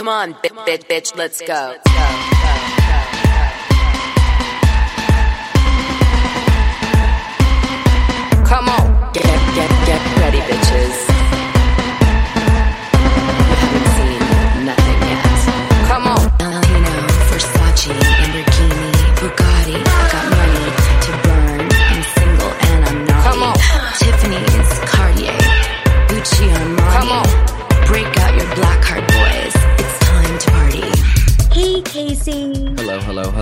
Come on, bitch, bitch, bitch, let's go. Come on, get, get, get ready, bitches.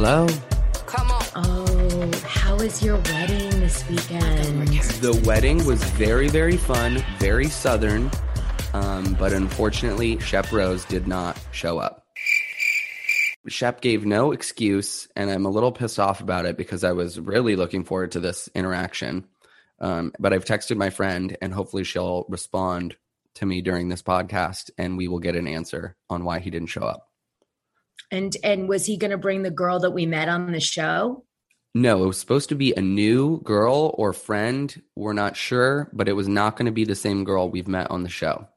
Hello, hello. Come on. Oh, how was your wedding this weekend? The wedding was very, very fun, very southern, um, but unfortunately, Shep Rose did not show up. Shep gave no excuse, and I'm a little pissed off about it because I was really looking forward to this interaction. Um, but I've texted my friend, and hopefully, she'll respond to me during this podcast, and we will get an answer on why he didn't show up. And and was he going to bring the girl that we met on the show? No, it was supposed to be a new girl or friend. We're not sure, but it was not going to be the same girl we've met on the show.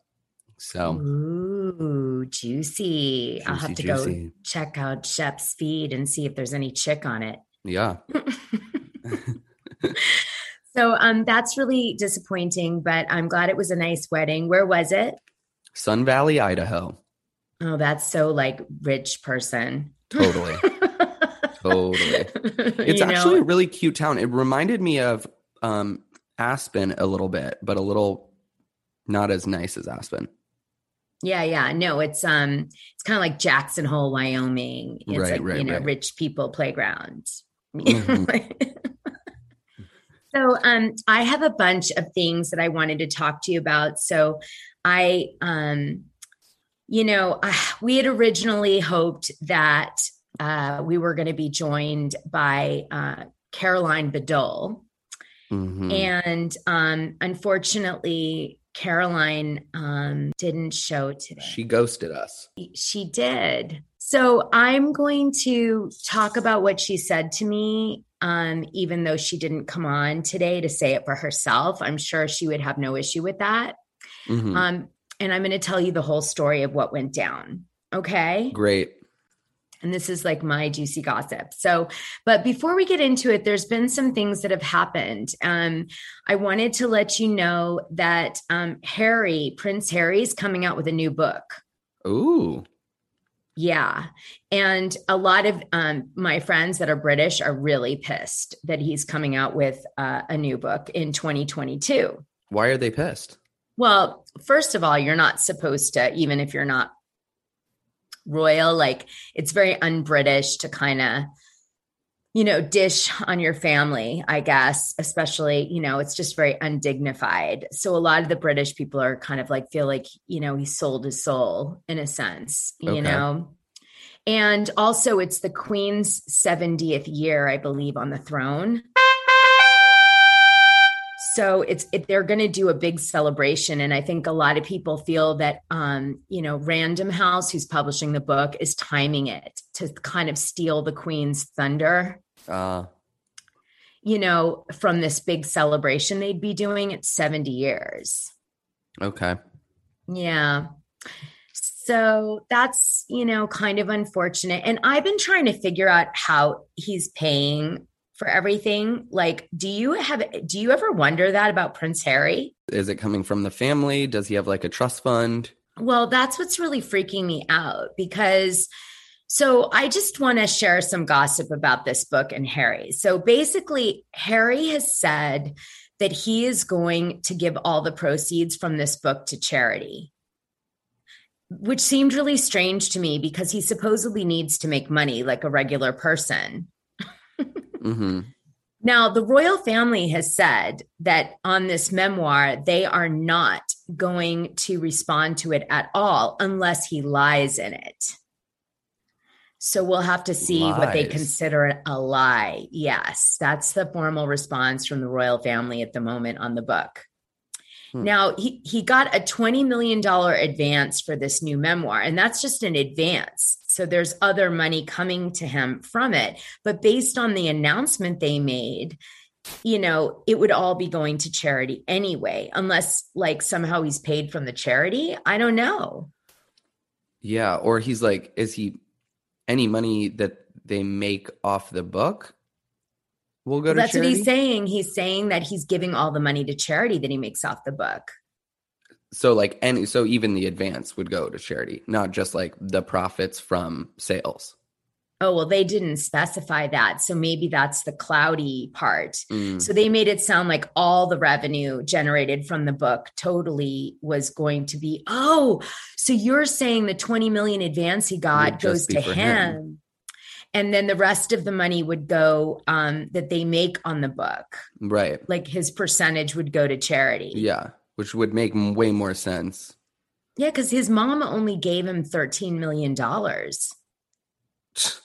So, Ooh, juicy. I'll have Juicy, to go check out Shep's feed and see if there's any chick on it. yeah. So um that's really disappointing, but I'm glad it was a nice wedding. Where was it? Sun Valley, Idaho. Oh, that's so like rich person. Totally. totally. It's You know? actually a really cute town. It reminded me of um, Aspen a little bit, but a little not as nice as Aspen. Yeah, yeah. No, it's um it's kind of like Jackson Hole, Wyoming. It's Right, like, right, you know, right. rich people playground. Mhm. so um I have a bunch of things that I wanted to talk to you about. So I um you know, we had originally hoped that uh we were going to be joined by uh Caroline Bedole. Mhm. And um unfortunately Caroline um didn't show today She ghosted us. she did. So I'm going to talk about what she said to me, um, even though she didn't come on today to say it for herself. I'm sure she would have no issue with that. Mhm. Um, and I'm going to tell you the whole story of what went down. Okay. Great. And this is like my juicy gossip. So, but before we get into it, there's been some things that have happened. Um, I wanted to let you know that um, Harry, Prince Harry's coming out with a new book. Ooh. Yeah. And a lot of um, my friends that are British are really pissed that he's coming out with uh, a new book in 2022. Why are they pissed? Well, first of all, you're not supposed to, even if you're not royal, like it's very un British to kind of, you know, dish on your family, I guess, especially, you know, it's just very undignified. So a lot of the British people are kind of like, feel like, you know, he sold his soul in a sense, you know? And also, it's the Queen's 70th year, I believe, on the throne. So it's it, they're going to do a big celebration, and I think a lot of people feel that um, you know Random House, who's publishing the book, is timing it to kind of steal the Queen's thunder. Uh, You know, from this big celebration they'd be doing at seventy years. okay. Yeah. So that's, you know, kind of unfortunate. And I've been trying to figure out how he's paying for everything. Like, do you have, do you ever wonder that about Prince Harry? Is it coming from the family? Does he have like a trust fund? Well, that's what's really freaking me out because. So I just want to share some gossip about this book and Harry. So basically, Harry has said that he is going to give all the proceeds from this book to charity. Which seemed really strange to me because he supposedly needs to make money like a regular person. Hmm Now, the royal family has said that on this memoir, they are not going to respond to it at all unless he lies in it. So we'll have to see what they consider a lie. Yes, that's the formal response from the royal family at the moment on the book. Hmm. Now, he, he got a $20 million advance for this new memoir, and that's just an advance. So there's other money coming to him from it. But based on the announcement they made, you know, it would all be going to charity anyway, unless like somehow he's paid from the charity. I don't know. Yeah, or he's like, is he any money that they make off the book will go Well, to that's charity? what he's saying. He's saying that he's giving all the money to charity that he makes off the book. So like any so even the advance would go to charity, not just like the profits from sales. Oh, well, they didn't specify that. So maybe that's the cloudy part. Mm, So they made it sound like all the revenue generated from the book totally was going to be, oh, so you're saying the 20 million advance he got goes to him. him. And then the rest of the money would go um, that they make on the book. right. Like his percentage would go to charity. Yeah, which would make way more sense. Yeah, because his mom only gave him $13 million.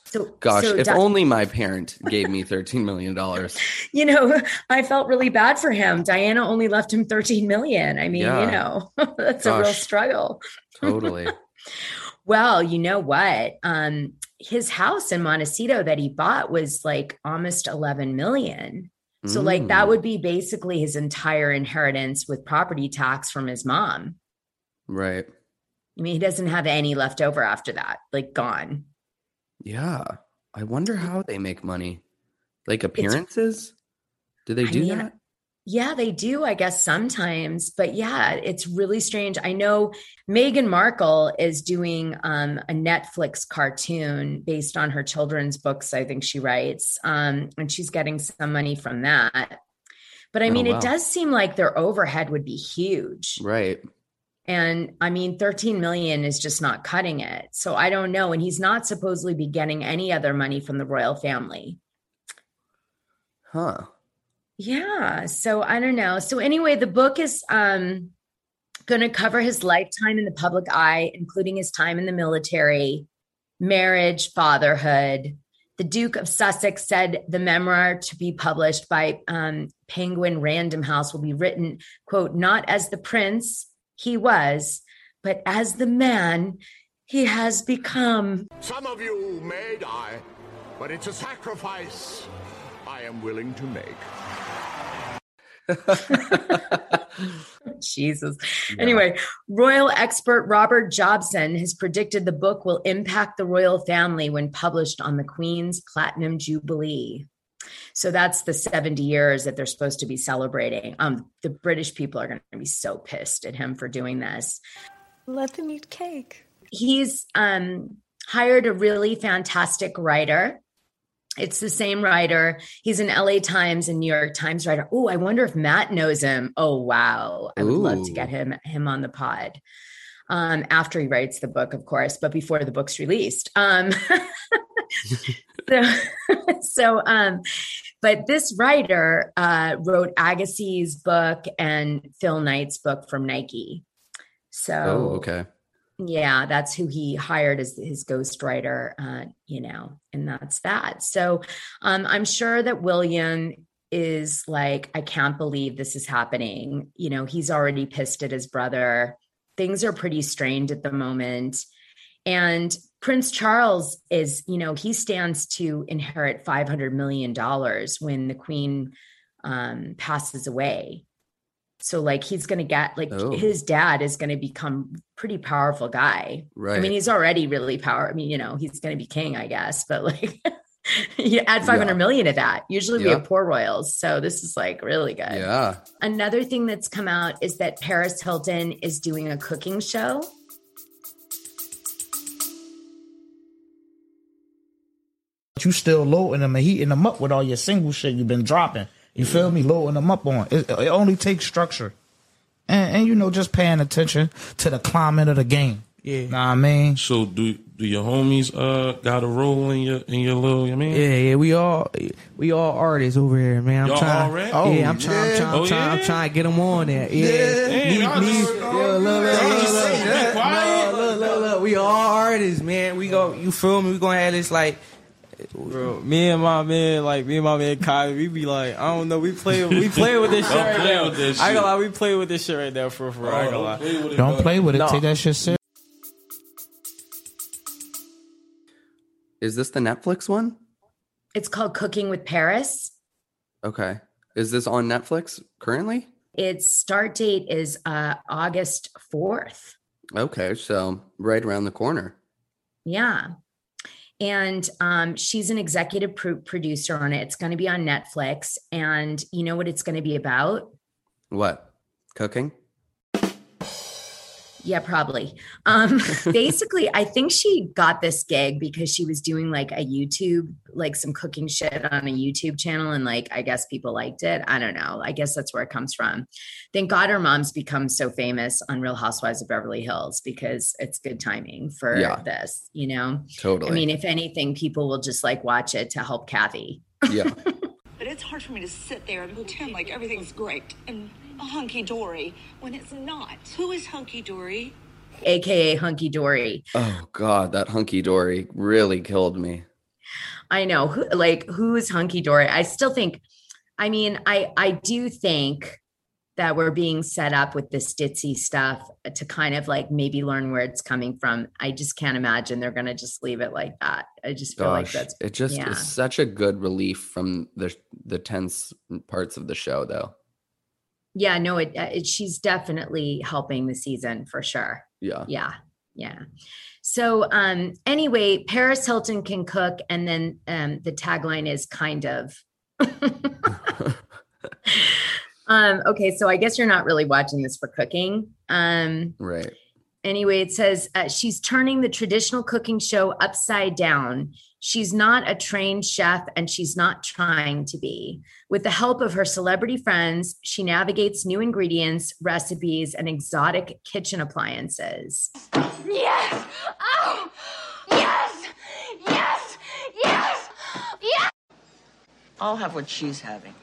So Gosh, so if only my parent gave me 13 million dollars. you know, I felt really bad for him. Diana only left him 13 million. I mean, you know, that's a real struggle. Totally. Well, you know what? Um, his house in Montecito that he bought was like almost 11 million. So, like, that Mm, would be basically his entire inheritance with property tax from his mom. right. I mean, he doesn't have any left over after that, like, gone. Yeah. I wonder how they make money. Like appearances? Do they I do mean, that? Yeah, they do, I guess, sometimes. But yeah, it's really strange. I know Meghan Markle is doing um, a Netflix cartoon based on her children's books, I think she writes, um, and she's getting some money from that. But I Oh, mean, wow. it does seem like their overhead would be huge. Right. And I mean, 13 million is just not cutting it. So I don't know. And he's not supposedly be getting any other money from the royal family. Huh. Yeah. So I don't know. So anyway, the book is um going to cover his lifetime in the public eye, including his time in the military, marriage, fatherhood. The Duke of Sussex said the memoir to be published by um, Penguin Random House will be written, quote, not as the prince he was, but as the man he has become. Some of you may die, but it's a sacrifice I am willing to make. Jesus. Anyway, royal expert Robert Jobson has predicted the book will impact the royal family when published on the Queen's Platinum Jubilee. So that's the 70 years that they're supposed to be celebrating. Um, the British people are going to be so pissed at him for doing this. Let them eat cake. He's um, hired a really fantastic writer. It's the same writer. He's an LA Times and New York Times writer. Oh, I wonder if Matt knows him. Oh, wow. I would love to get him him on the pod. Um, after he writes the book, of course, but before the book's released. Um, so, so um, but this writer uh, wrote Agassi's book and Phil Knight's book from Nike. So Oh, okay. Yeah that's who he hired as his ghostwriter uh you know and that's that. So um i'm sure that william is like i can't believe this is happening. You know he's already pissed at his brother. Things are pretty strained at the moment. And prince charles is you know he stands to inherit 500 million dollars when the queen um passes away so like he's going to get like Oh. his dad is going to become pretty powerful guy. Right. I mean he's already really power. I mean you know he's going to be king I guess, but like you add five hundred Yeah. million to that. Usually we have poor royals, so this is like really good. yeah. Another thing that's come out is that Paris Hilton is doing a cooking show. you still loading them and heating them up with all your single shit you've been dropping. You feel me? Loading them up on. It, it only takes structure. And, and, you know, just paying attention to the climate of the game. Yeah. Know what I mean? So do do your homies uh got a role in your in your little? I mean, Yeah, yeah, we all we all artists over here, man. I'm Y'all trying. already? Oh, yeah, I'm trying. I'm trying. I'm Oh, trying. I'm trying to get them on there. Yeah, Damn, y'all me, me, yeah, look, look, look, look, look, look, look, look, look. We all artists, man. We go. You feel me? We gonna have this like. Bro, me and my man, like me and my man Kai, we be like, I don't know, we play, we play with this shit right play now. with this I ain't gonna lie, we play with this shit right now for for. I ain't gonna lie. play with it, Don't bro. play with it. No. Take that shit serious. Is this the Netflix one? It's called Cooking with Paris. Okay. Is this on Netflix currently? Its start date is uh August 4th. Okay, so right around the corner. Yeah. And um, she's an executive pro- producer on it. It's going to be on Netflix. And you know what it's going to be about? What? Cooking? Yeah, probably. Um, basically, I think she got this gig because she was doing like a YouTube, like some cooking shit on a YouTube channel. And like, I guess people liked it. I don't know. I guess that's where it comes from. Thank God her mom's become so famous on Real Housewives of Beverly Hills because it's good timing for Yeah. this, you know? Totally. I mean, if anything, people will just like watch it to help Kathy. yeah. But it's hard for me to sit there and pretend like everything's great and hunky dory when it's not. Who is hunky dory? AKA Hunky Dory. Oh God, that hunky dory really killed me. I know who like who is hunky dory. I still think, I mean, I I do think that we're being set up with this ditzy stuff to kind of like maybe learn where it's coming from. I just can't imagine they're gonna just leave it like that. I just feel like that's it just yeah. is such a good relief from the the tense parts of the show, though. Yeah, no, it, it she's definitely helping the season for sure. Yeah. Yeah. Yeah. So um anyway, Paris Hilton can cook and then um the tagline is kind of um okay, so I guess you're not really watching this for cooking. Um Right. anyway, it says uh, she's turning the traditional cooking show upside down. She's not a trained chef and she's not trying to be. With the help of her celebrity friends, she navigates new ingredients, recipes, and exotic kitchen appliances. Yes! Oh! Yes! Yes! Yes! Yes! I'll have what she's having.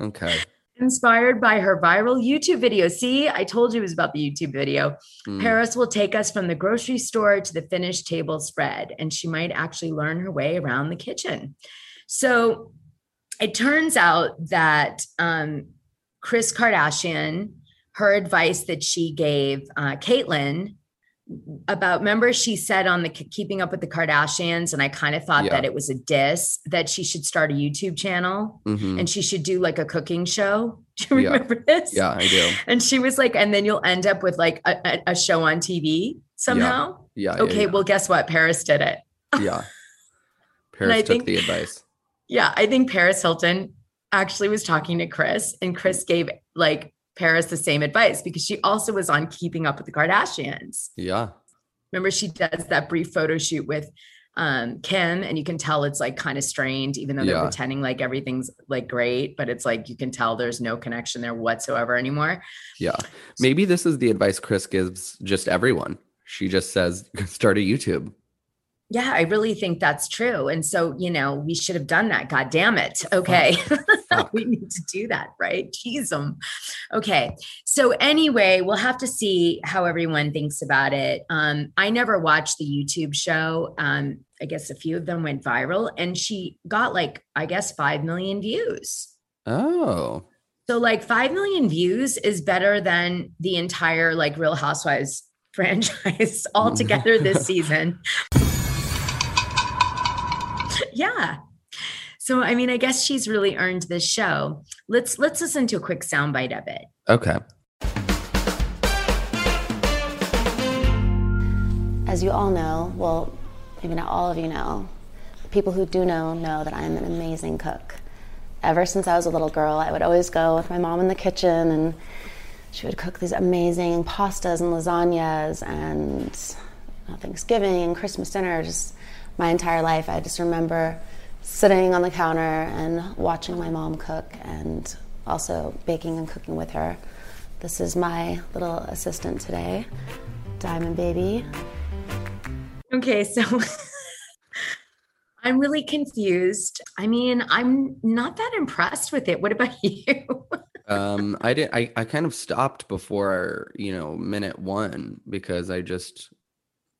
Okay. Inspired by her viral YouTube video. See, I told you it was about the YouTube video. Mm. Paris will take us from the grocery store to the finished table spread, and she might actually learn her way around the kitchen. So it turns out that um, Kris Kardashian, her advice that she gave uh, Caitlyn about, remember, she said on the Keeping Up with the Kardashians, and I kind of thought Yeah. that it was a diss that she should start a YouTube channel Mhm. and she should do like a cooking show. Do you Yeah. remember this? Yeah, I do. And she was like, and then you'll end up with like a, a, show on TV somehow. Yeah. yeah okay, well, guess what? Paris did it. yeah. Paris took think- the advice. Yeah, I think Paris Hilton actually was talking to Kris, and Kris gave like Paris the same advice because she also was on Keeping Up with the Kardashians. Yeah. Remember, she does that brief photo shoot with um, Kim, and you can tell it's like kind of strained, even though they're Yeah. pretending like everything's like great, but it's like you can tell there's no connection there whatsoever anymore. Yeah. Maybe this is the advice Kris gives just everyone. She just says, start a YouTube. Yeah, I really think that's true. And so, you know, we should have done that. God damn it. Okay. we need to do that, right? Tease them. Okay. So, anyway, we'll have to see how everyone thinks about it. Um, I never watched the YouTube show. Um, I guess a few of them went viral and she got like, I guess, 5 million views. Oh. So, like, 5 million views is better than the entire like Real Housewives franchise altogether this season. yeah. So I mean, I guess she's really earned this show. Let's let's listen to a quick soundbite of it. Okay. As you all know, well, maybe not all of you know, the people who do know know that I'm an amazing cook. Ever since I was a little girl, I would always go with my mom in the kitchen and she would cook these amazing pastas and lasagnas and uh, Thanksgiving and Christmas dinner. Just my entire life, I just remember sitting on the counter and watching my mom cook and also baking and cooking with her. This is my little assistant today, Diamond Baby. Okay, so I'm really confused. I mean, I'm not that impressed with it. What about you? Um, I did. I, I kind of stopped before you know minute one because I just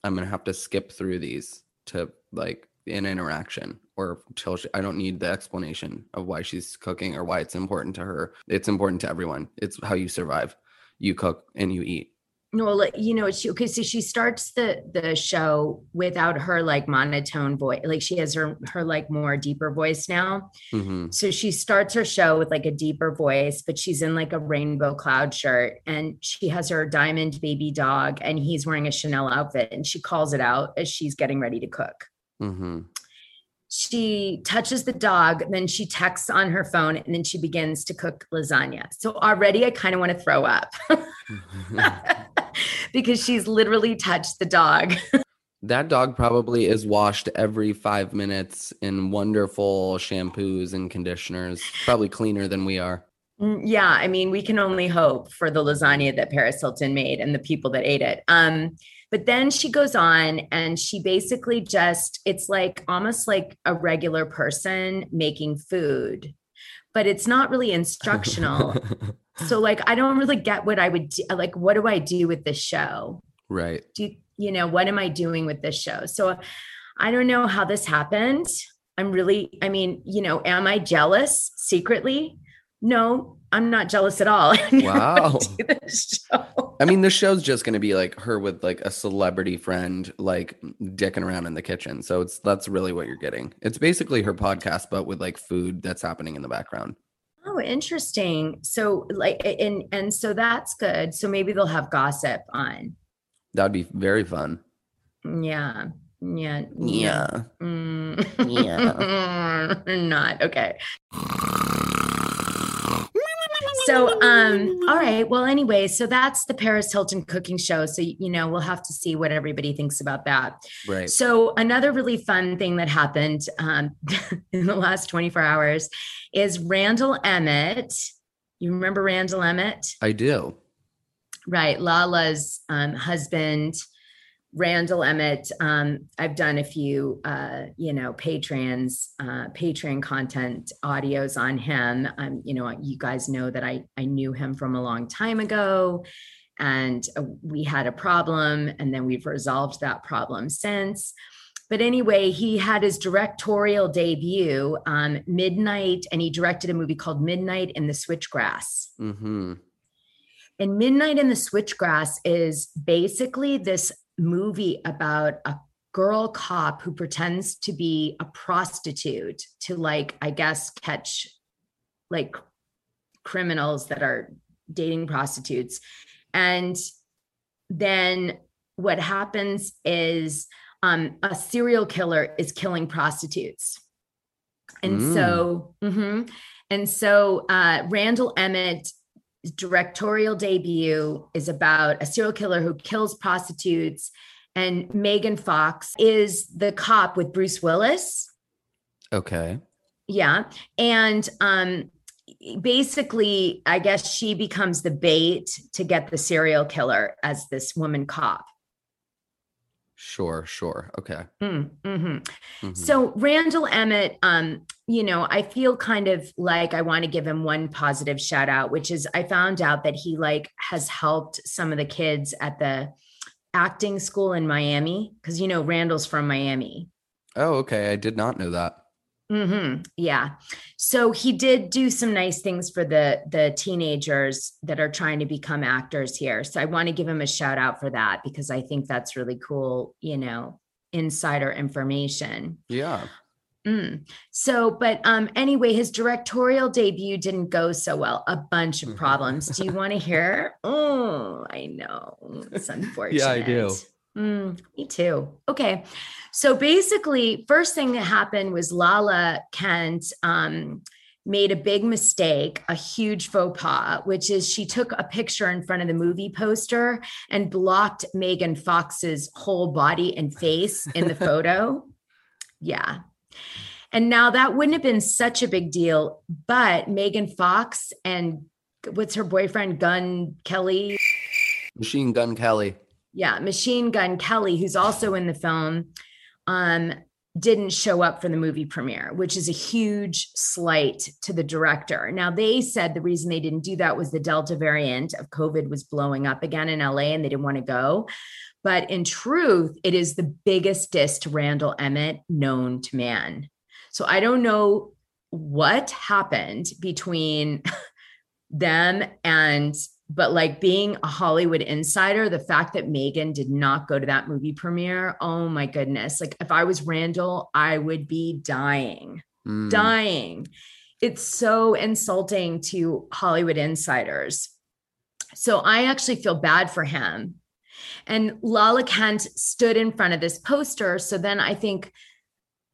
I'm gonna have to skip through these to like an interaction or till she, I don't need the explanation of why she's cooking or why it's important to her. It's important to everyone. It's how you survive. You cook and you eat. no, like, you know, she okay. So she starts the the show without her like monotone voice. Like she has her her like more deeper voice now. hmm So she starts her show with like a deeper voice, but she's in like a rainbow cloud shirt and she has her diamond baby dog and he's wearing a Chanel outfit and she calls it out as she's getting ready to cook. Hmm She touches the dog, then she texts on her phone and then she begins to cook lasagna. So already I kind of want to throw up because she's literally touched the dog. That dog probably is washed every five minutes in wonderful shampoos and conditioners, probably cleaner than we are. Mm, Yeah, I mean, we can only hope for the lasagna that Paris Hilton made and the people that ate it. Um, but then she goes on and she basically just, it's like almost like a regular person making food, but it's not really instructional. so, like, I don't really get what I would do. Like, what do I do with this show? Right. Do you know, what am I doing with this show? So, I don't know how this happened. I'm really, I mean, you know, am I jealous secretly? No, I'm not jealous at all. I know I Wow. Do this show. I mean, the show's just going to be like her with like a celebrity friend, like dicking around in the kitchen. So it's that's really what you're getting. It's basically her podcast, but with like food that's happening in the background. Oh, interesting. So like and and so that's good. So maybe they'll have gossip on. That'd be very fun. Yeah. Yeah. Yeah. Mm. Yeah. Not okay. So um all right. Well anyway, so that's the Paris Hilton cooking show. So you know, we'll have to see what everybody thinks about that. Right. So another really fun thing that happened um, in the last 24 hours is Randall Emmett. You remember Randall Emmett? I do. Right. Lala's um, husband, Randall Emmett. Um, I've done a few, uh, you know, Patreons, uh, Patreon content audios on him. Um, you know, you guys know that I, I knew him from a long time ago and uh, we had a problem and then we've resolved that problem since. But anyway, he had his directorial debut um, Midnight, and he directed a movie called Midnight in the Switchgrass. Mm-hmm. And Midnight in the Switchgrass is basically this movie about a girl cop who pretends to be a prostitute to, like, I guess, catch like criminals that are dating prostitutes. And then what happens is um, a serial killer is killing prostitutes. And Mm. so, mhm. and so uh, Randall Emmett directorial debut is about a serial killer who kills prostitutes. And Megan Fox is the cop with Bruce Willis. Okay. yeah. And um basically i guess she becomes the bait to get the serial killer as this woman cop Sure. Sure. Okay. Mm, mhm. Mhm. So Randall Emmett, um, you know, I feel kind of like I want to give him one positive shout out, which is I found out that he like has helped some of the kids at the acting school in Miami because you know Randall's from Miami. Oh, okay. I did not know that. Hmm Yeah. So he did do some nice things for the the teenagers that are trying to become actors here. So I want to give him a shout out for that because I think that's really cool, you know, insider information. Yeah. Mm. So, but um anyway, his directorial debut didn't go so well. A bunch of problems. Do you want to hear? Oh, I know. It's unfortunate. Yeah, I do. Mm, me too. Okay. So basically, first thing that happened was Lala Kent um, made a big mistake, a huge faux pas, which is she took a picture in front of the movie poster and blocked Megan Fox's whole body and face in the photo. Yeah. And now that wouldn't have been such a big deal, but Megan Fox and what's her boyfriend, Gun Kelly? Machine Gun Kelly. Yeah, Machine Gun Kelly, who's also in the film, um, didn't show up for the movie premiere, which is a huge slight to the director. Now, they said the reason they didn't do that was the Delta variant of COVID was blowing up again in LA and they didn't want to go. But in truth, it is the biggest diss to Randall Emmett known to man. So I don't know what happened between them and but like being a Hollywood insider, the fact that Megan did not go to that movie premiere, oh my goodness. Like if I was Randall, I would be dying, Mm. dying. It's so insulting to Hollywood insiders. So I actually feel bad for him. And Lala Kent stood in front of this poster. So then I think,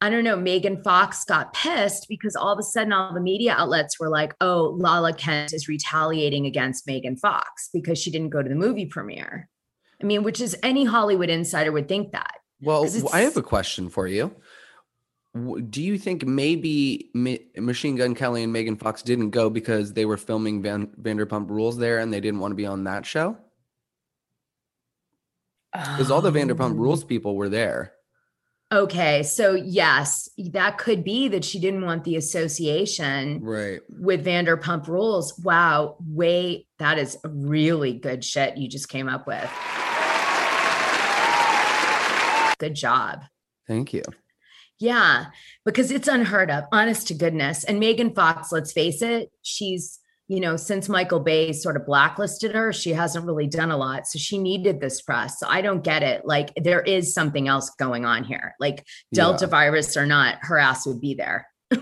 I don't know, Megan Fox got pissed because all of a sudden all the media outlets were like, oh, Lala Kent is retaliating against Megan Fox because she didn't go to the movie premiere. I mean, which is any Hollywood insider would think that. Well, I have a question for you. Do you think maybe Ma- Machine Gun Kelly and Megan Fox didn't go because they were filming Van- Vanderpump Rules there and they didn't want to be on that show? Because all the Vanderpump Oh. Rules people were there. Okay. So, yes, that could be that she didn't want the association Right. with Vanderpump Rules. Wow. Wait, that is really good shit you just came up with. Good job. Thank you. Yeah, because it's unheard of, honest to goodness. And Megan Fox, let's face it, she's, you know, since Michael Bay sort of blacklisted her, she hasn't really done a lot. So she needed this press. So I don't get it. Like there is something else going on here. Like Delta Yeah. virus or not, her ass would be there.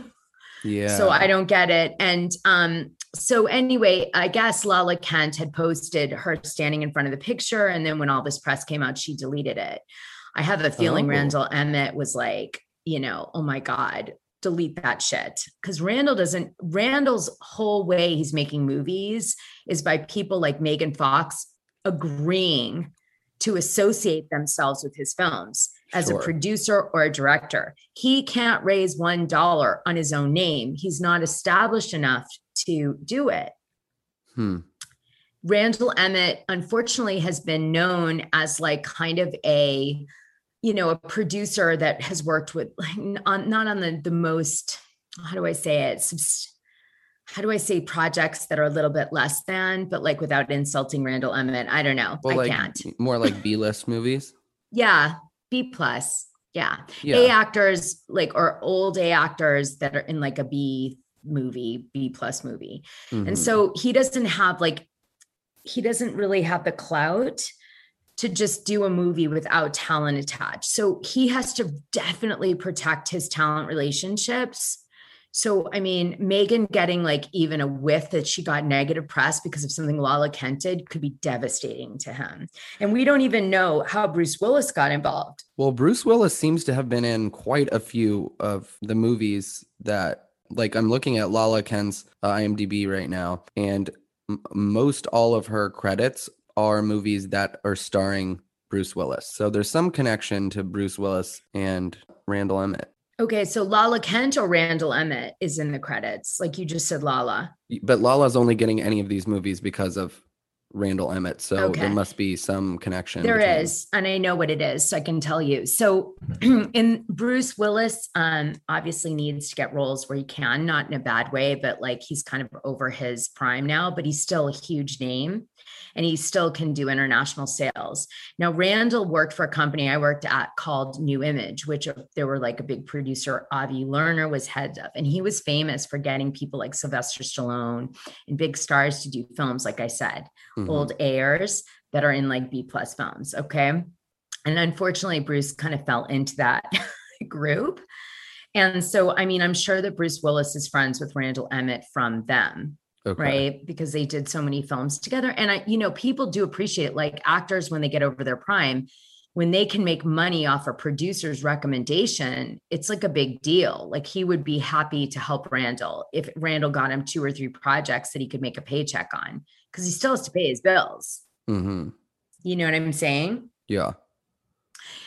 Yeah. So I don't get it. And um, so anyway, I guess Lala Kent had posted her standing in front of the picture, and then when all this press came out, she deleted it. I have a feeling Oh. Randall Emmett was like, you know, oh my God, delete that shit. Because Randall doesn't, Randall's whole way he's making movies is by people like Megan Fox agreeing to associate themselves with his films as Sure. a producer or a director. He can't raise one dollar on his own name. He's not established enough to do it. Hmm. Randall Emmett, unfortunately, has been known as like kind of a, you know, a producer that has worked with like on, not on the the most, how do I say it? Subs- how do I say projects that are a little bit less than, but like without insulting Randall Emmett? I don't know. Well, I like can't. more like B list movies. Yeah, B plus. Yeah. Yeah. A actors like or old A actors that are in like a B movie, B plus movie. Mhm. And so he doesn't have like he doesn't really have the clout to just do a movie without talent attached. So he has to definitely protect his talent relationships. So I mean, Megan getting like even a whiff that she got negative press because of something Lala Kent did could be devastating to him. And we don't even know how Bruce Willis got involved. Well, Bruce Willis seems to have been in quite a few of the movies that, like, I'm looking at Lala Kent's uh, IMDb right now, and m- most all of her credits are movies that are starring Bruce Willis. So there's some connection to Bruce Willis and Randall Emmett. Okay, so Lala Kent or Randall Emmett is in the credits. Like you just said, Lala. But Lala's only getting any of these movies because of Randall Emmett. So Okay. there must be some connection. There between- is, and I know what it is, so I can tell you. So, in Bruce Willis, um, obviously needs to get roles where he can, not in a bad way, but like he's kind of over his prime now, but he's still a huge name, and he still can do international sales. Now, Randall worked for a company I worked at called Nu Image, which uh, there were like a big producer, Avi Lerner was head of, and he was famous for getting people like Sylvester Stallone and big stars to do films, like I said Mhm. old airs that are in like B plus films. Okay. And unfortunately, Bruce kind of fell into that group. And so, I mean, I'm sure that Bruce Willis is friends with Randall Emmett from them, Okay. right? Because they did so many films together. And I, you know, people do appreciate like actors when they get over their prime, when they can make money off a producer's recommendation, it's like a big deal. Like he would be happy to help Randall if Randall got him two or three projects that he could make a paycheck on because he still has to pay his bills. hmm You know what I'm saying? Yeah.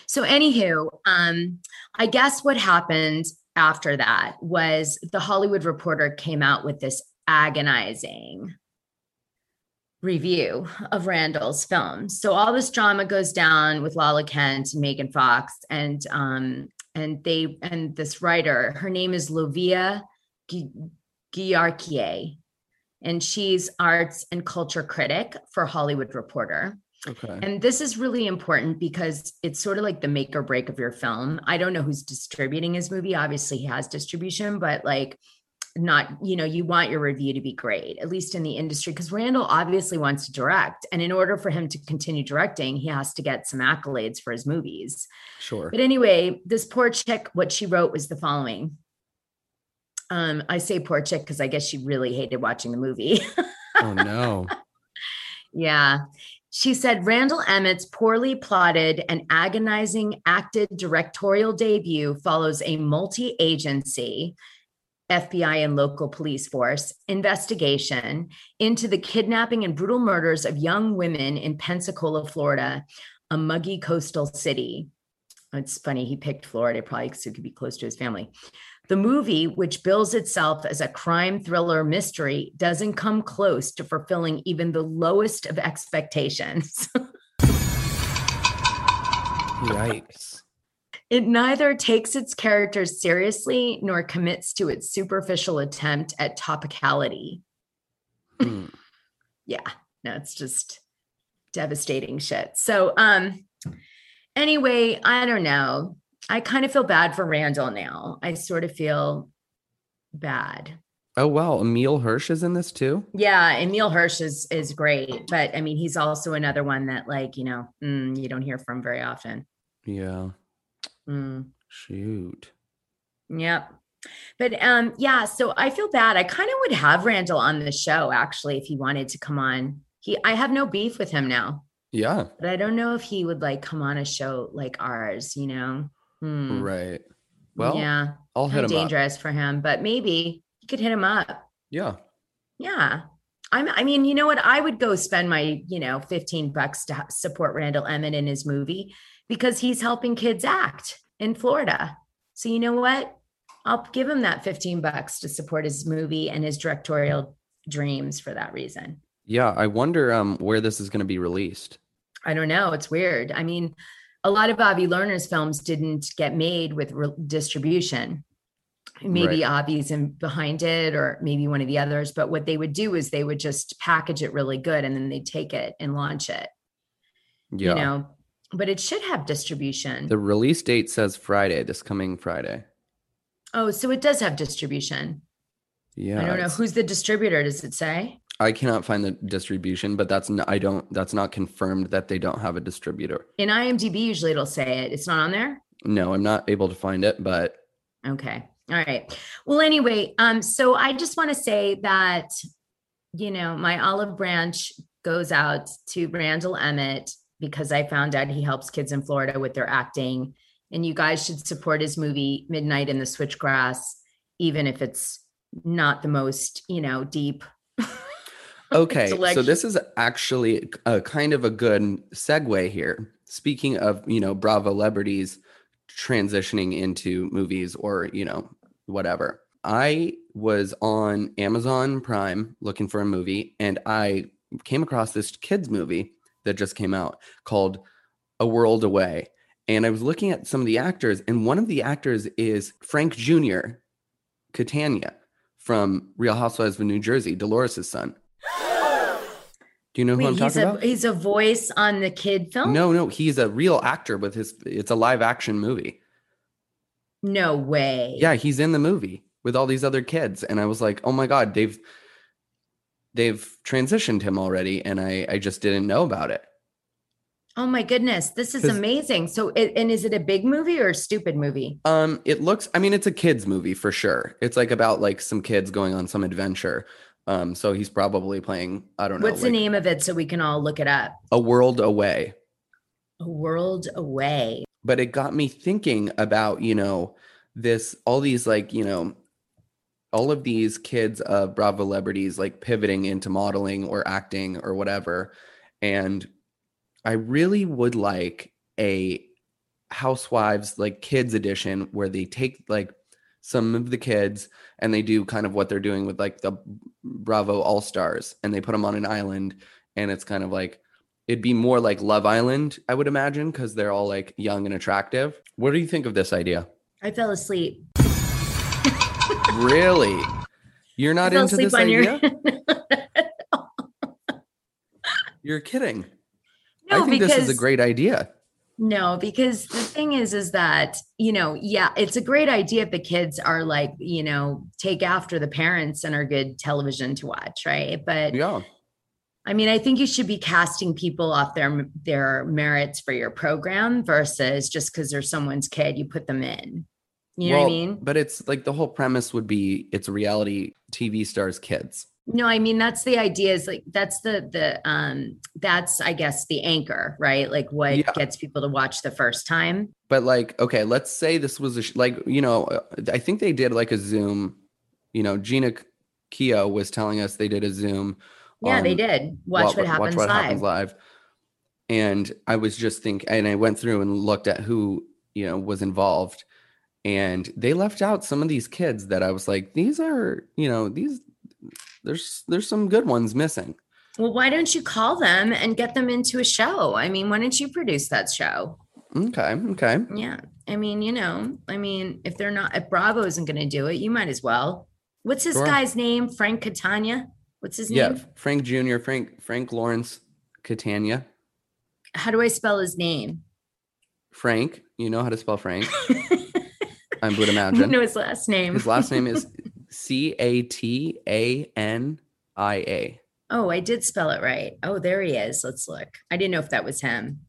So, anywho, um, I guess what happened after that was the Hollywood Reporter came out with this agonizing review of Randall's film. So all this drama goes down with Lala Kent and Megan Fox, and um, and they and this writer, her name is Lovia Gyarkye, and she's arts and culture critic for Hollywood Reporter. Okay. And this is really important because it's sort of like the make or break of your film. I don't know who's distributing his movie. Obviously, he has distribution, but like not, you know, you want your review to be great, at least in the industry, because Randall obviously wants to direct. And in order for him to continue directing, he has to get some accolades for his movies. Sure. But anyway, this poor chick, what she wrote was the following. Um, I say poor chick because I guess she really hated watching the movie. oh no. Yeah. She said Randall Emmett's poorly plotted and agonizing acted directorial debut follows a multi agency, FBI and local police force investigation into the kidnapping and brutal murders of young women in Pensacola, Florida, a muggy coastal city. It's funny, he picked Florida probably because it could be close to his family. The movie, which bills itself as a crime thriller mystery, doesn't come close to fulfilling even the lowest of expectations. Yikes. It neither takes its characters seriously nor commits to its superficial attempt at topicality. Hmm. Yeah, no, it's just devastating shit. So, um, anyway, I don't know. I kind of feel bad for Randall now. I sort of feel bad. Oh wow, Emile Hirsch is in this too. Yeah, Emile Hirsch is is great, but I mean, he's also another one that, like, you know, mm, you don't hear from very often. Yeah. Mm. Shoot. Yep. But um, yeah, so I feel bad. I kind of would have Randall on the show actually if he wanted to come on. He I have no beef with him now. Yeah. But I don't know if he would like come on a show like ours, you know. Hmm. Right. Well, yeah, I'll hit him up. dangerous for him, but maybe you could hit him up. Yeah. Yeah. I'm, I mean, you know what? I would go spend my, you know, 15 bucks to support Randall Emmett in his movie because he's helping kids act in Florida. So, you know what? I'll give him that 15 bucks to support his movie and his directorial dreams for that reason. Yeah. I wonder um where this is going to be released. I don't know. It's weird. I mean, a lot of Avi Lerner's films didn't get made with re- distribution. Maybe Right. Avi's in behind it, or maybe one of the others. But what they would do is they would just package it really good, and then they'd take it and launch it. Yeah. You know, but it should have distribution. The release date says Friday, this coming Friday. oh, so it does have distribution. Yeah. I don't know who's the distributor. Does it say? I cannot find the distribution, but that's not, I don't that's not confirmed that they don't have a distributor. In IMDb, usually it'll say it. It's not on there. No, I'm not able to find it, but Okay. All right. Well, anyway, um, so I just want to say that, you know, my olive branch goes out to Randall Emmett because I found out he helps kids in Florida with their acting. And you guys should support his movie Midnight in the Switchgrass, even if it's not the most, you know, deep. Okay, so this is actually a kind of a good segue here. Speaking of, you know, Bravo celebrities transitioning into movies or, you know, whatever. I was on Amazon Prime looking for a movie and I came across this kids movie that just came out called A World Away. And I was looking at some of the actors and one of the actors is Frank Jr. Catania from Real Housewives of New Jersey, Dolores' son. Do you know who Wait, I'm talking a about? he's a voice on the kid film? No, no, he's a real actor with his. It's a live action movie. No way. Yeah, he's in the movie with all these other kids, and I was like, oh my god, they've they've transitioned him already, and I I just didn't know about it. Oh my goodness, this is amazing. So, it, and is it a big movie or a stupid movie? Um, it looks. I mean, it's a kids movie for sure. It's like about like some kids going on some adventure. Um, so he's probably playing. I don't know. What's the name of it so we can all look it up? A world away. A World Away. but it got me thinking about you know this all these like you know all of these kids of bravo celebrities like pivoting into modeling or acting or whatever and i really would like a housewives like kids edition where they take like some of the kids and they do kind of what they're doing with like the bravo all stars and they put them on an island and it's kind of like it'd be more like Love Island, I would imagine, because they're all like young and attractive. What do you think of this idea? I fell asleep. Really? You're not into this on your- idea? You're kidding. No, I think this is a great idea. No, because the thing is, is that, you know, yeah, it's a great idea if the kids are like, you know, take after the parents and are good television to watch, right? But Yeah. I mean, I think you should be casting people off their their merits for your program versus just because they're someone's kid, you put them in. You know what I mean? But it's like the whole premise would be it's reality TV stars' kids. No, I mean that's the idea. Is like that's the the um that's I guess the anchor, right? Like what Yeah. gets people to watch the first time. But like, okay, let's say this was a sh- like you know, uh, I think they did like a Zoom. You know, Gina Keo was telling us they did a Zoom. Yeah, they did. Watch what happens live. happens live. And I was just thinking, and I went through and looked at who you know was involved, and they left out some of these kids that I was like, these are you know these there's there's some good ones missing. Well, why don't you call them and get them into a show? I mean, why don't you produce that show? Okay, okay. Yeah. I mean, you know, I mean, if they're not, if Bravo isn't going to do it, you might as well. What's this Sure. guy's name? Frank Catania? What's his Yeah, name? Frank Jr., Frank Frank Lawrence Catania. How do I spell his name? Frank, you know how to spell Frank. I would I imagine. don't know his last name. His last name is C A T A N I A. Oh, I did spell it right. Oh, there he is. Let's look. I didn't know if that was him.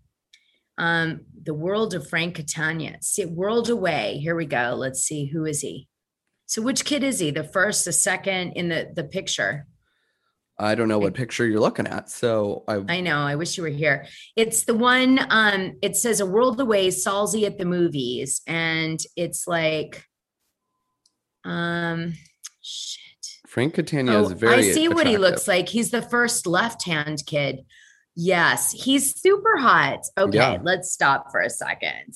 Um, the world of Frank Catania. See, world away. Here we go. Let's see. Who is he? So which kid is he? The first, the second in the the picture? I don't know what picture you're looking at. So I, I know. I wish you were here. It's the one. Um, it says a world away, Salzy at the movies, and it's like, um, shit. Frank Catania is Oh, very I see what he looks like. He's the first left-hand kid. Yes, he's super hot. Okay, Yeah. let's stop for a second.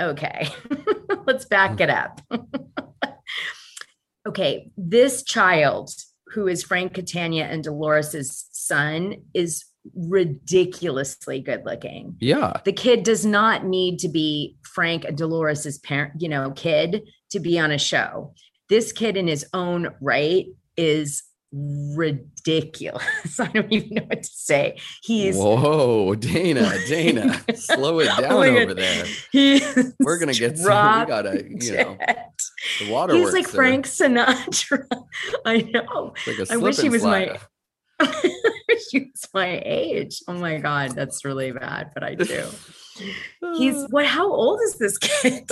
Okay, let's back it up. okay, this child who is Frank Catania and Dolores's son is ridiculously good looking. Yeah. The kid does not need to be Frank and Dolores's parent, you know, kid to be on a show. This kid in his own right is ridiculous. I don't even know what to say. He's Whoa, Dana, Dana, slow it oh down Oh my God. over there. He We're gonna get some, we gotta, you know, the waterworks. He's like are- Frank Sinatra. I know. Like I wish he was my slide. I wish he was my age. Oh my god, that's really bad, but I do. He's what? How old is this kid?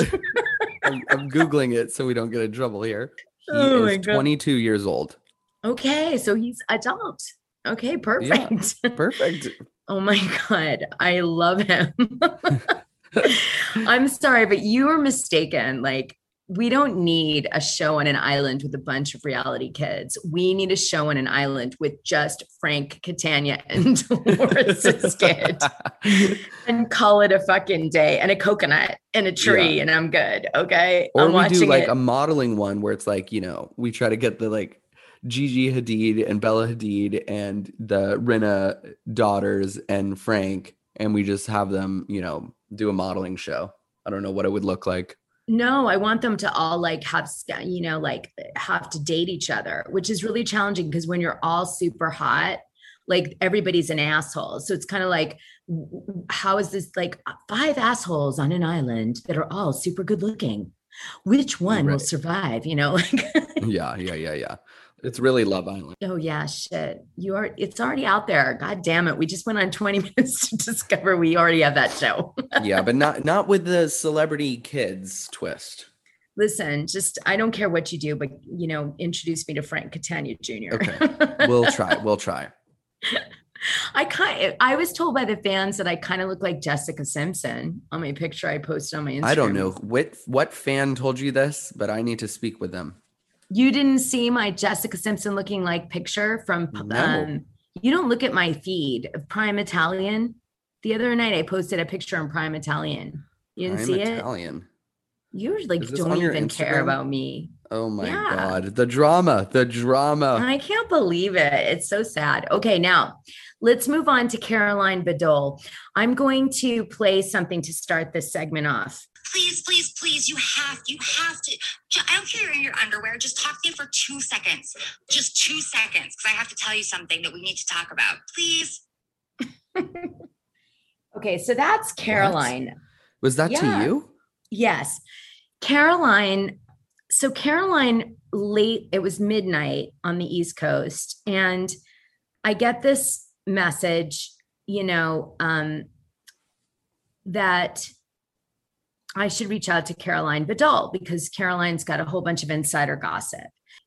I'm, I'm googling it so we don't get in trouble here. He Oh is 22 years old. Okay, so he's adult. Okay, perfect. Perfect. Oh my god, I love him. I'm sorry, but you are mistaken. Like, we don't need a show on an island with a bunch of reality kids. We need a show on an island with just Frank Catania and Dolores' kid and call it a fucking day and a coconut and a tree, and I'm good. Okay. Or I'm we watching do like it. a modeling one where it's like, you know, we try to get the like Gigi Hadid and Bella Hadid and the Rinna daughters and Frank, and we just have them, you know, do a modeling show. I don't know what it would look like. No, I want them to all like have, you know, like have to date each other, which is really challenging because when you're all super hot, like everybody's an asshole. So it's kind of like, how is this like uh, five assholes on an island that are all super good looking? Which one will survive? You know, like, yeah, yeah, yeah, yeah. It's really Love Island. oh yeah, shit. You are, it's already out there. God damn it. We just went on 20 minutes to discover we already have that show. yeah, but not not with the celebrity kids twist. Listen, just, I don't care what you do, but, you know, introduce me to Frank Catania Jr. Okay. We'll try. We'll try. I kind I was told by the fans that I kind of look like Jessica Simpson on my picture I posted on my Instagram. I don't know what what fan told you this, but I need to speak with them. You didn't see my Jessica Simpson looking like picture from No. um you don't look at my feed of Prime Italian. The other night I posted a picture on Prime Italian. You didn't I'm see it? Italian. You like don't even care about me. Oh my Yeah. god, the drama, the drama. I can't believe it. It's so sad. Okay, now let's move on to Caroline Bedol. I'm going to play something to start this segment off. Please, please, please, you have, you have to. I don't care you're in your underwear. Just talk to me for two seconds. Just two seconds, because I have to tell you something that we need to talk about. Please. Okay, so that's Caroline. Was that Yeah. to you? Yes. Caroline, so Caroline late, it was midnight on the East Coast, and I get this message, you know, um, that I should reach out to Caroline Bedol because Caroline's got a whole bunch of insider gossip.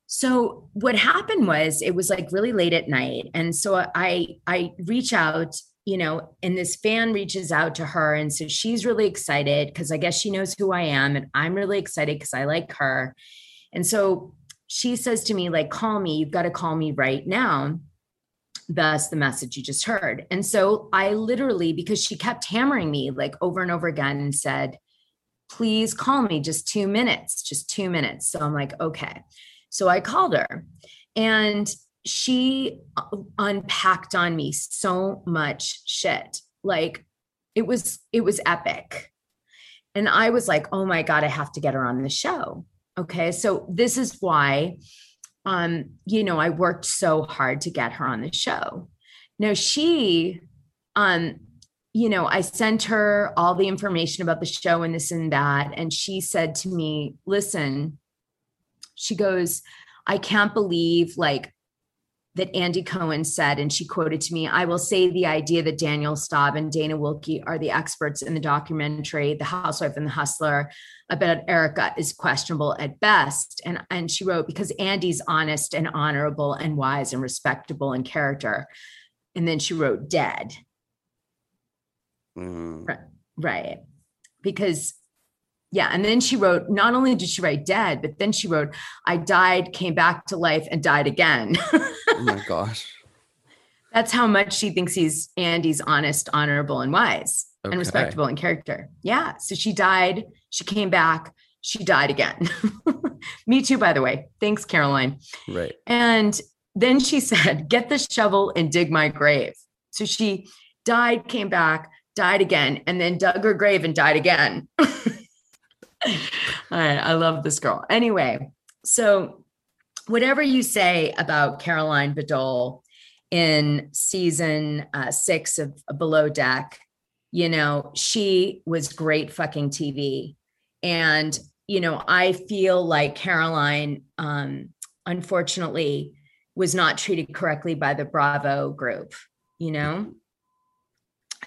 So what happened was it was like really late at night. And so I I reach out, you know, and this fan reaches out to her. And so she's really excited because I guess she knows who I am. And I'm really excited because I like her. And so she says to me, like, call me, you've got to call me right now. That's the message you just heard. And so I literally, because she kept hammering me like over and over again and said, please call me just two minutes, just two minutes. So I'm like, okay. So I called her and she unpacked on me so much shit. Like it was, it was epic. And I was like, oh my God, I have to get her on the show. Okay. So this is why, um, you know, I worked so hard to get her on the show. Now she, um, you know, I sent her all the information about the show and this and that. And she said to me, listen, she goes, I can't believe like that Andy Cohen said, and she quoted to me, I will say the idea that Daniel Staub and Dana Wilkey are the experts in the documentary, The Housewife and the Hustler, about Erica is questionable at best. And, and she wrote, because Andy's honest and honorable and wise and respectable in character. And then she wrote dead. Mm. Right. Right. Because yeah, and then she wrote, not only did she write dead, but then she wrote, I died, came back to life, and died again. Oh my gosh. That's how much she thinks he's Andy's honest, honorable, and wise Okay. and respectable in character. Yeah. So she died, she came back, she died again. Me too, by the way. Thanks, Caroline. Right. And then she said, Get the shovel and dig my grave. So she died, came back, died again, and then dug her grave and died again. Right. I love this girl. Anyway, so whatever you say about Caroline Bedol in season uh, six of Below Deck, you know, she was great fucking TV. And, you know, I feel like Caroline, um, unfortunately, was not treated correctly by the Bravo group, you know?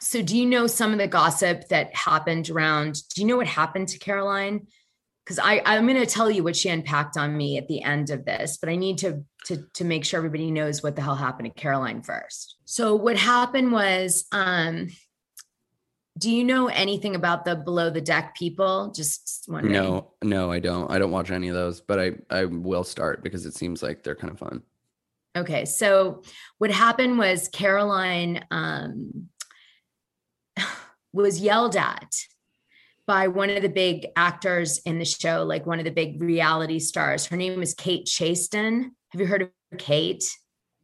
So, do you know some of the gossip that happened around? Do you know what happened to Caroline? Because I I'm going to tell you what she unpacked on me at the end of this, but I need to to to make sure everybody knows what the hell happened to Caroline first. So, what happened was, um, do you know anything about the below the deck people? Just wondering. No, no, I don't. I don't watch any of those, but I I will start because it seems like they're kind of fun. Okay, so what happened was Caroline um, was yelled at by one of the big actors in the show, like one of the big reality stars. Her name is Kate Chastain. Have you heard of Kate?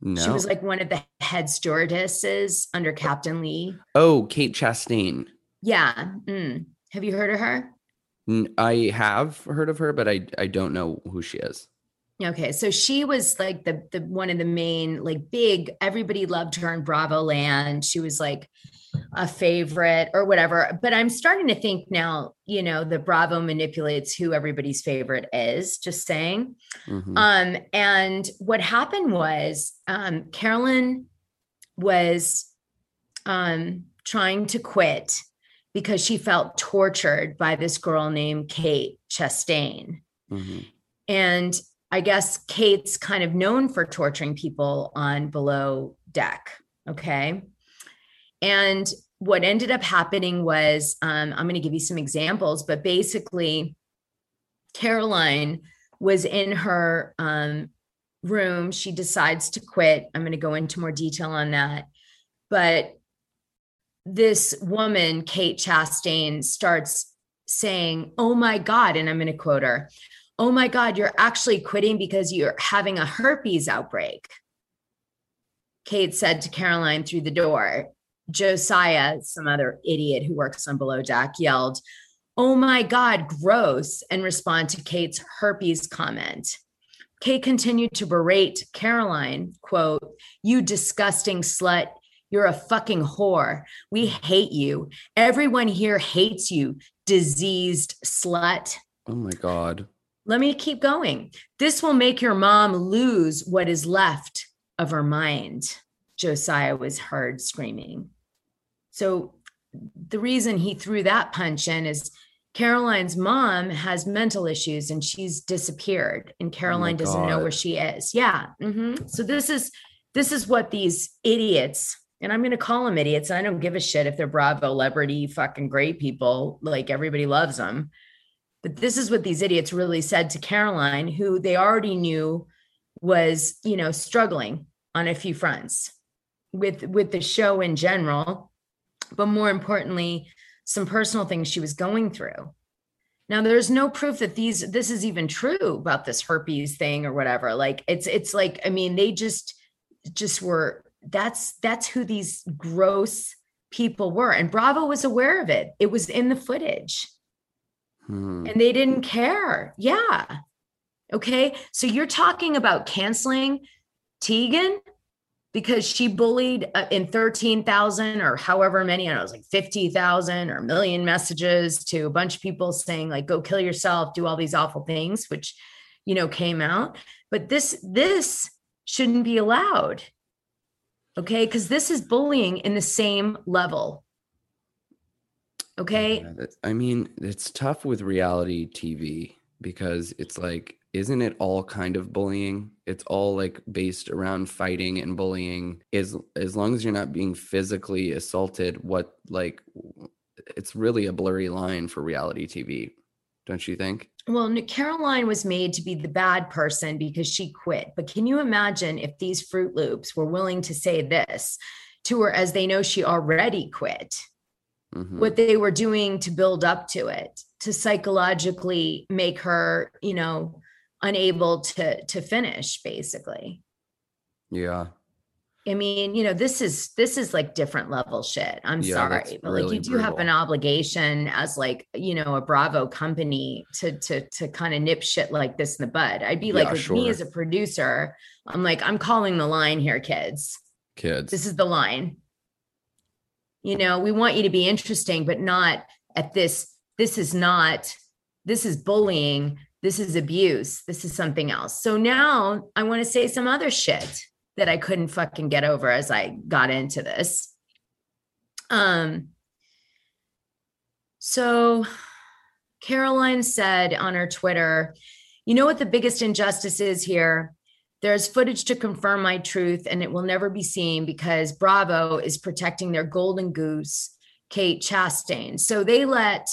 No. She was like one of the head stewardesses under Captain Lee. oh, Kate Chastain. Yeah. mm. Have you heard of her? I have heard of her, but I I don't know who she is. Okay, so she was like the the one of the main like big. Everybody loved her in Bravo Land. She was like a favorite or whatever. But I'm starting to think now, you know, the Bravo manipulates who everybody's favorite is. Just saying. Mhm. Um, and what happened was um, Carolyn was um, trying to quit because she felt tortured by this girl named Kate Chastain. Mhm. And I guess Kate's kind of known for torturing people on below deck. Okay. And what ended up happening was um, I'm going to give you some examples, but basically, Caroline was in her um, room. She decides to quit. I'm going to go into more detail on that. But this woman, Kate Chastain, starts saying, Oh my God, and I'm going to quote her, Oh my God, you're actually quitting because you're having a herpes outbreak. Kate said to Caroline through the door. Josiah, some other idiot who works on Below Deck, yelled, Oh my God, gross, and respond to Kate's herpes comment. Kate continued to berate Caroline, quote, You disgusting slut. You're a fucking whore. We hate you. Everyone here hates you. diseased slut. Oh my god. Let me keep going. This will make your mom lose what is left of her mind. Josiah was heard screaming. So the reason he threw that punch in is Caroline's mom has mental issues and she's disappeared and Caroline doesn't know where she is. Yeah. mhm. So this is this is what these idiots and I'm going to call them idiots. I don't give a shit if they're Bravo, celebrity, fucking great people. Like everybody loves them. But this is what these idiots really said to Caroline, who they already knew was, you know, struggling on a few fronts with with the show in general, but more importantly, some personal things she was going through. Now there's no proof that these this is even true about this herpes thing or whatever. Like it's it's like I mean they just just were that's that's who these gross people were and Bravo was aware of it. It was in the footage Hmm. and they didn't care. Yeah. Okay. So you're talking about canceling Tegan because she bullied uh, in 13,000 or however many, I know, it was like 50,000 or a million messages to a bunch of people saying, like, go kill yourself, do all these awful things, which, you know, came out. But this, this shouldn't be allowed. Okay. Because this is bullying in the same level. Okay. I mean, it's tough with reality TV because it's like, isn't it all kind of bullying? It's all like based around fighting and bullying. As as long as you're not being physically assaulted, what like it's really a blurry line for reality TV, don't you think? Well, Caroline was made to be the bad person because she quit. But can you imagine if these Fruit Loops were willing to say this to her as they know she already quit? Mhm. What they were doing to build up to it, to psychologically make her, you know, unable to to finish basically. Yeah. I mean, you know, this is this is like different level shit. I'm Yeah, sorry, but like you do have an obligation as like, you know, a Bravo company to to to kind of nip shit like this in the bud. I'd be like Yeah, with me as a producer, I'm like, I'm calling the line here, kids. Kids. This is the line. You know, we want you to be interesting, but not at this. This is not, this is bullying. This is abuse. This is something else. So now I want to say some other shit that I couldn't fucking get over as I got into this. Um, so Caroline said on her Twitter, you know what the biggest injustice is here? There's footage to confirm my truth, and it will never be seen because Bravo is protecting their golden goose, Kate Chastain. So they let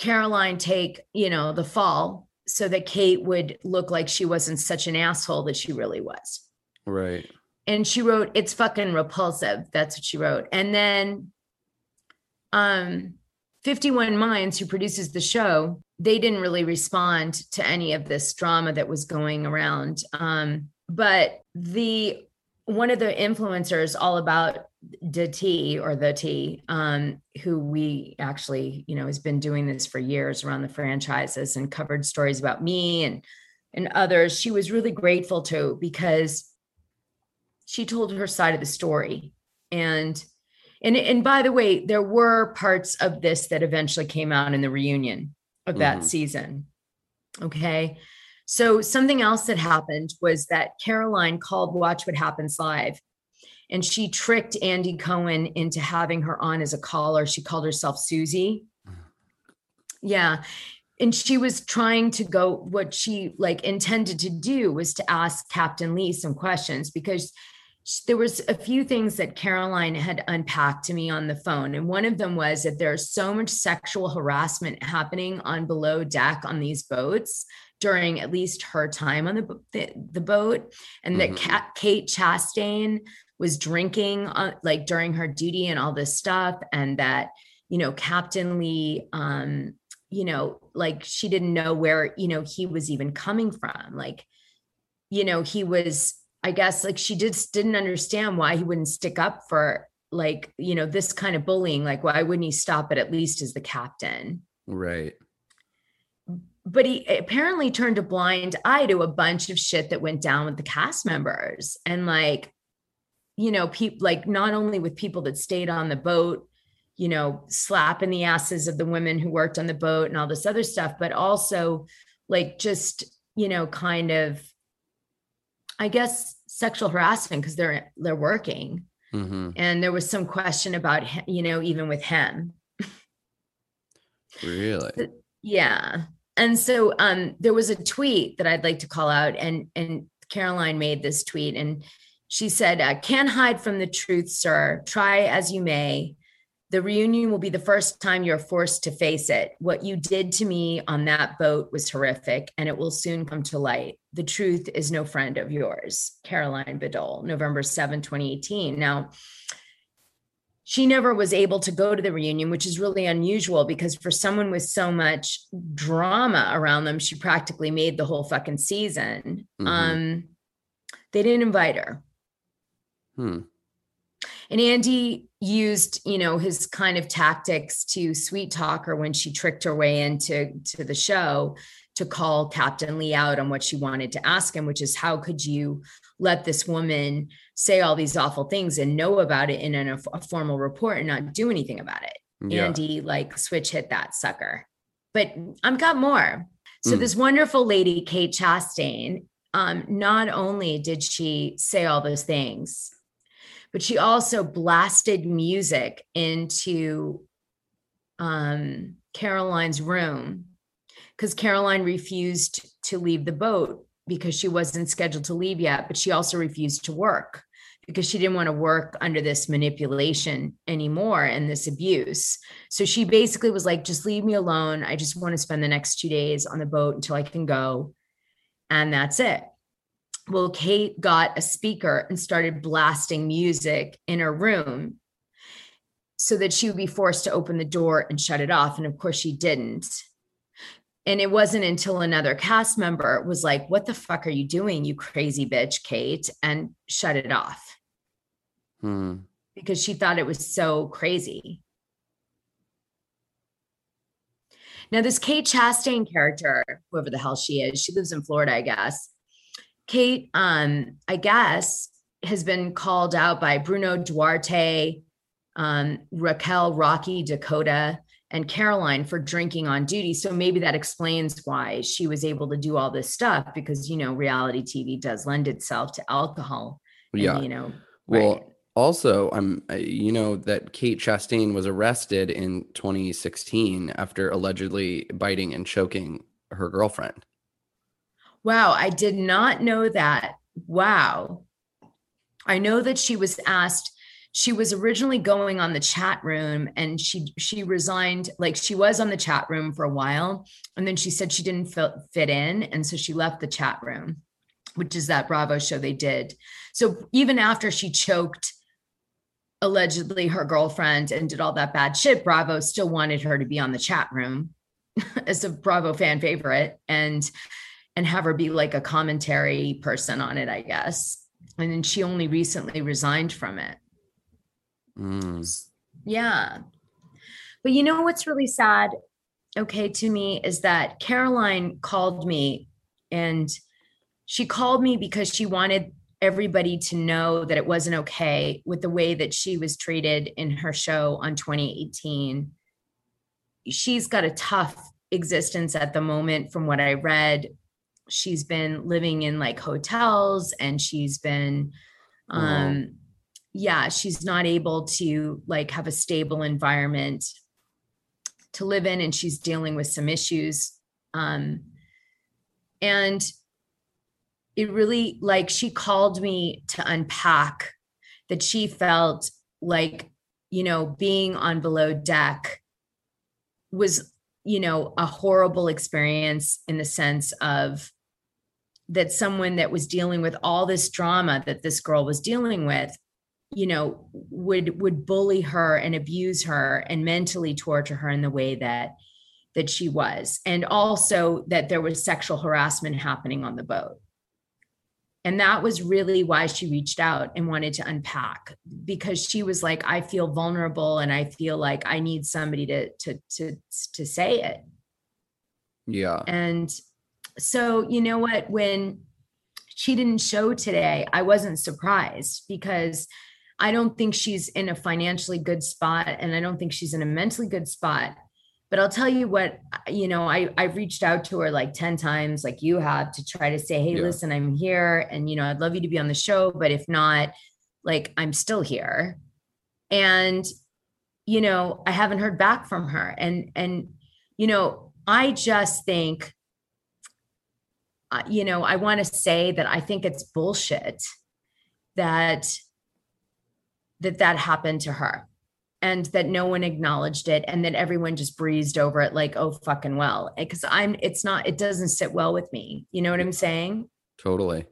Caroline take, you know, the fall so that Kate would look like she wasn't such an asshole that she really was. Right. And she wrote, it's fucking repulsive. That's what she wrote. And then um 51 Minds, who produces the show, they didn't really respond to any of this drama that was going around. Um, but the one of the influencers all about the tea or the tea, um, who we actually, you know, has been doing this for years around the franchises and covered stories about me and and others, she was really grateful to because she told her side of the story. And and and by the way, there were parts of this that eventually came out in the reunion of that Mhm. season. Okay. So something else that happened was that Caroline called Watch What Happens Live and she tricked Andy Cohen into having her on as a caller. She called herself Susie. Yeah. And she was trying to go, what she like intended to do was to ask Captain Lee some questions because there was a few things that Caroline had unpacked to me on the phone. And one of them was that there's so much sexual harassment happening on below deck on these boats during at least her time on the, the, the boat. And that Mhm. Kat, Kate Chastain was drinking like during her duty and all this stuff. And that, you know, Captain Lee, um, you know, like she didn't know where, you know, he was even coming from. Like, you know, he was, I guess, like she just didn't understand why he wouldn't stick up for like, you know, this kind of bullying. Like, why wouldn't he stop it at least as the captain? Right. But he apparently turned a blind eye to a bunch of shit that went down with the cast members. And like, you know, people like not only with people that stayed on the boat, you know, slapping the asses of the women who worked on the boat and all this other stuff, but also like just, you know, kind of, I guess, sexual harassment because they're they're working. Mm-hmm. And there was some question about, you know, even with him. Really? Yeah. And so um there was a tweet that I'd like to call out and and Caroline made this tweet and she said, uh, "Can't hide from the truth, sir. Try as you may. The reunion will be the first time you're forced to face it. What you did to me on that boat was horrific, and it will soon come to light. The truth is no friend of yours." Caroline Bedol, November 7, 2018. Now, she never was able to go to the reunion, which is really unusual because for someone with so much drama around them, she practically made the whole fucking season. Mhm. Um, they didn't invite her. Hmm. And Andy used, you know, his kind of tactics to sweet talk her when she tricked her way into to the show to call Captain Lee out on what she wanted to ask him, which is how could you let this woman say all these awful things and know about it in an, a formal report and not do anything about it? Yeah. Andy like switch hit that sucker. But I've got more. So Mm. this wonderful lady, Kate Chastain, um, not only did she say all those things, but she also blasted music into um, Caroline's room because Caroline refused to leave the boat because she wasn't scheduled to leave yet, but she also refused to work because she didn't want to work under this manipulation anymore and this abuse. So she basically was like, just leave me alone. I just want to spend the next two days on the boat until I can go. And that's it. Well, Kate got a speaker and started blasting music in her room so that she would be forced to open the door and shut it off. And of course, she didn't. And it wasn't until another cast member was like, What the fuck are you doing, you crazy bitch, Kate? And shut it off Hmm. because she thought it was so crazy. Now, this Kate Chastain character, whoever the hell she is, she lives in Florida, I guess. Kate, um, I guess, has been called out by Bruno Duarte, um, Raquel Rocky Dakota, and Caroline for drinking on duty. So maybe that explains why she was able to do all this stuff because, you know, reality TV does lend itself to alcohol. and, Yeah. you know, Well, right. also, I'm you know that Kate Chastain was arrested in 2016 after allegedly biting and choking her girlfriend. Wow, I did not know that. Wow. I know that she was asked she was originally going on the chat room and she she resigned like she was on the chat room for a while and then she said she didn't fit, in and so she left the chat room which is that Bravo show they did. So even after she choked allegedly her girlfriend and did all that bad shit, Bravo still wanted her to be on the chat room as a Bravo fan favorite and and have her be like a commentary person on it, I guess. And then she only recently resigned from it. Mm. Yeah. But you know what's really sad, okay, to me is that Caroline called me and she called me because she wanted everybody to know that it wasn't okay with the way that she was treated in her show on 2018. She's got a tough existence at the moment, from what I read. She's been living in like hotels and she's been, um, yeah, she's not able to like have a stable environment to live in and she's dealing with some issues. Um, and it really like she called me to unpack that she felt like you know being on below deck was you know a horrible experience in the sense of that someone that was dealing with all this drama that this girl was dealing with you know would would bully her and abuse her and mentally torture her in the way that that she was. And also that there was sexual harassment happening on the boat. And that was really why she reached out and wanted to unpack because she was like i feel vulnerable and i feel like i need somebody to to to to say it. Yeah. and so you know what? When she didn't show today i wasn't surprised because I don't think she's in a financially good spot and I don't think she's in a mentally good spot. But I'll tell you what, you know, I I've reached out to her like 10 times like you have to try to say, "Hey, Yeah. listen, I'm here and you know, I'd love you to be on the show, but if not, like I'm still here." And you know, I haven't heard back from her and and you know, I just think uh, you know, I want to say that I think it's bullshit that that that happened to her and that no one acknowledged it and that everyone just breezed over it like oh fucking well. Because i'm it's not it doesn't sit well with me. You know what i'm saying? Totally.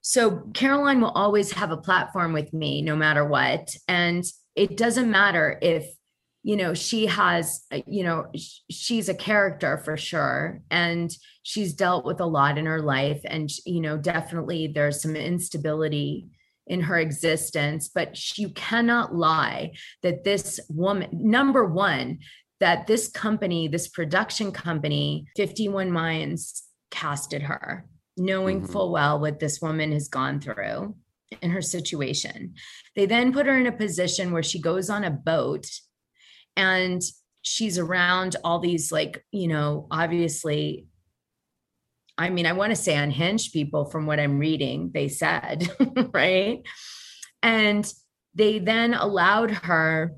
so caroline will always have a platform with me no matter what. And it doesn't matter if you know she has you know she's a character for sure and she's dealt with a lot in her life and you know definitely there's some instability in her existence but sh- you cannot lie that this woman number one that this company this production company 51 minds casted her knowing Mhm. full well what this woman has gone through in her situation they then put her in a position where she goes on a boat and she's around all these like you know obviously i mean i want to say unhinged people from what i'm reading they said right? And they then allowed her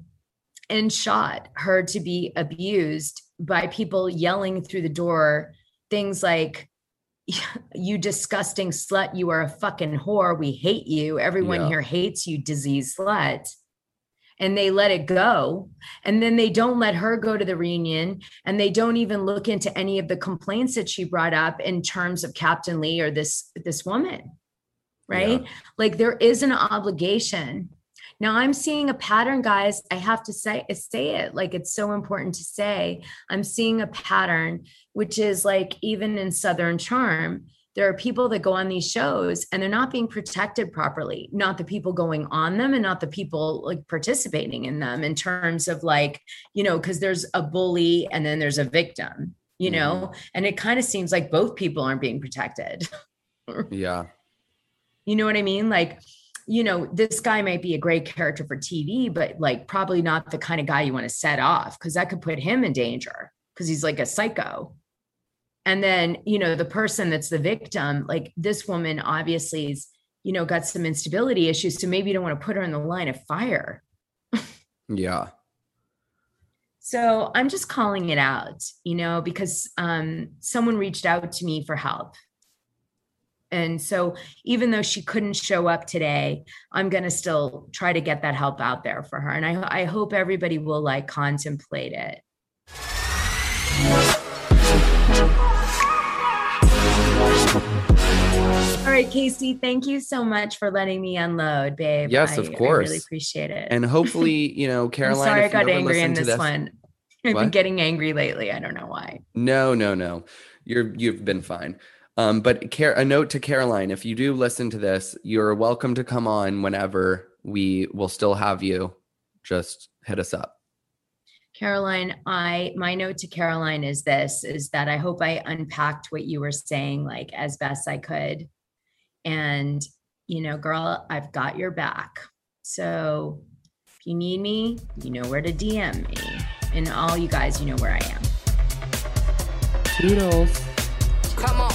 and shot her to be abused by people yelling through the door things like you disgusting slut you are a fucking whore we hate you. Everyone Yeah. here hates you disease slut and they let it go. And then they don't let her go to the reunion and they don't even look into any of the complaints that she brought up in terms of captain lee or this this woman right? Like there is an obligation. Now i'm seeing a pattern guys. I have to say say it. Like it's so important to say i'm seeing a pattern which is like even in southern charm there are people that go on these shows and they're not being protected properly not the people going on them and not the people like participating in them in terms of like you know because there's a bully and then there's a victim you know mm-hmm. and it kind of seems like both people aren't being protected Yeah. you know what I mean? Like, you know, this guy might be a great character for TV, but like probably not the kind of guy you want to set off because that could put him in danger because he's like a psycho. And then, you know, the person that's the victim, like this woman obviously is, you know, got some instability issues. So maybe you don't want to put her in the line of fire. Yeah. So I'm just calling it out, you know, because um, someone reached out to me for help. And so even though she couldn't show up today, I'm going to still try to get that help out there for her. And I, I hope everybody will like contemplate it. Right, Casey, thank you so much for letting me unload, babe. Yes, I- of course. I really appreciate it. And hopefully, you know, I'm Caroline. sorry I got angry in to this, one. I've been getting angry lately. I don't know why. No, no, no. You're you've been fine. Um, but Car- a note to Caroline: if you do listen to this, you're welcome to come on whenever. We will still have you. Just hit us up. Caroline, I my note to Caroline is this is that I hope I unpacked what you were saying like as best I could. And you know, girl, I've got your back. So if you need me, you know where to DM me. And all you guys, you know where I am. Toodles. Come on.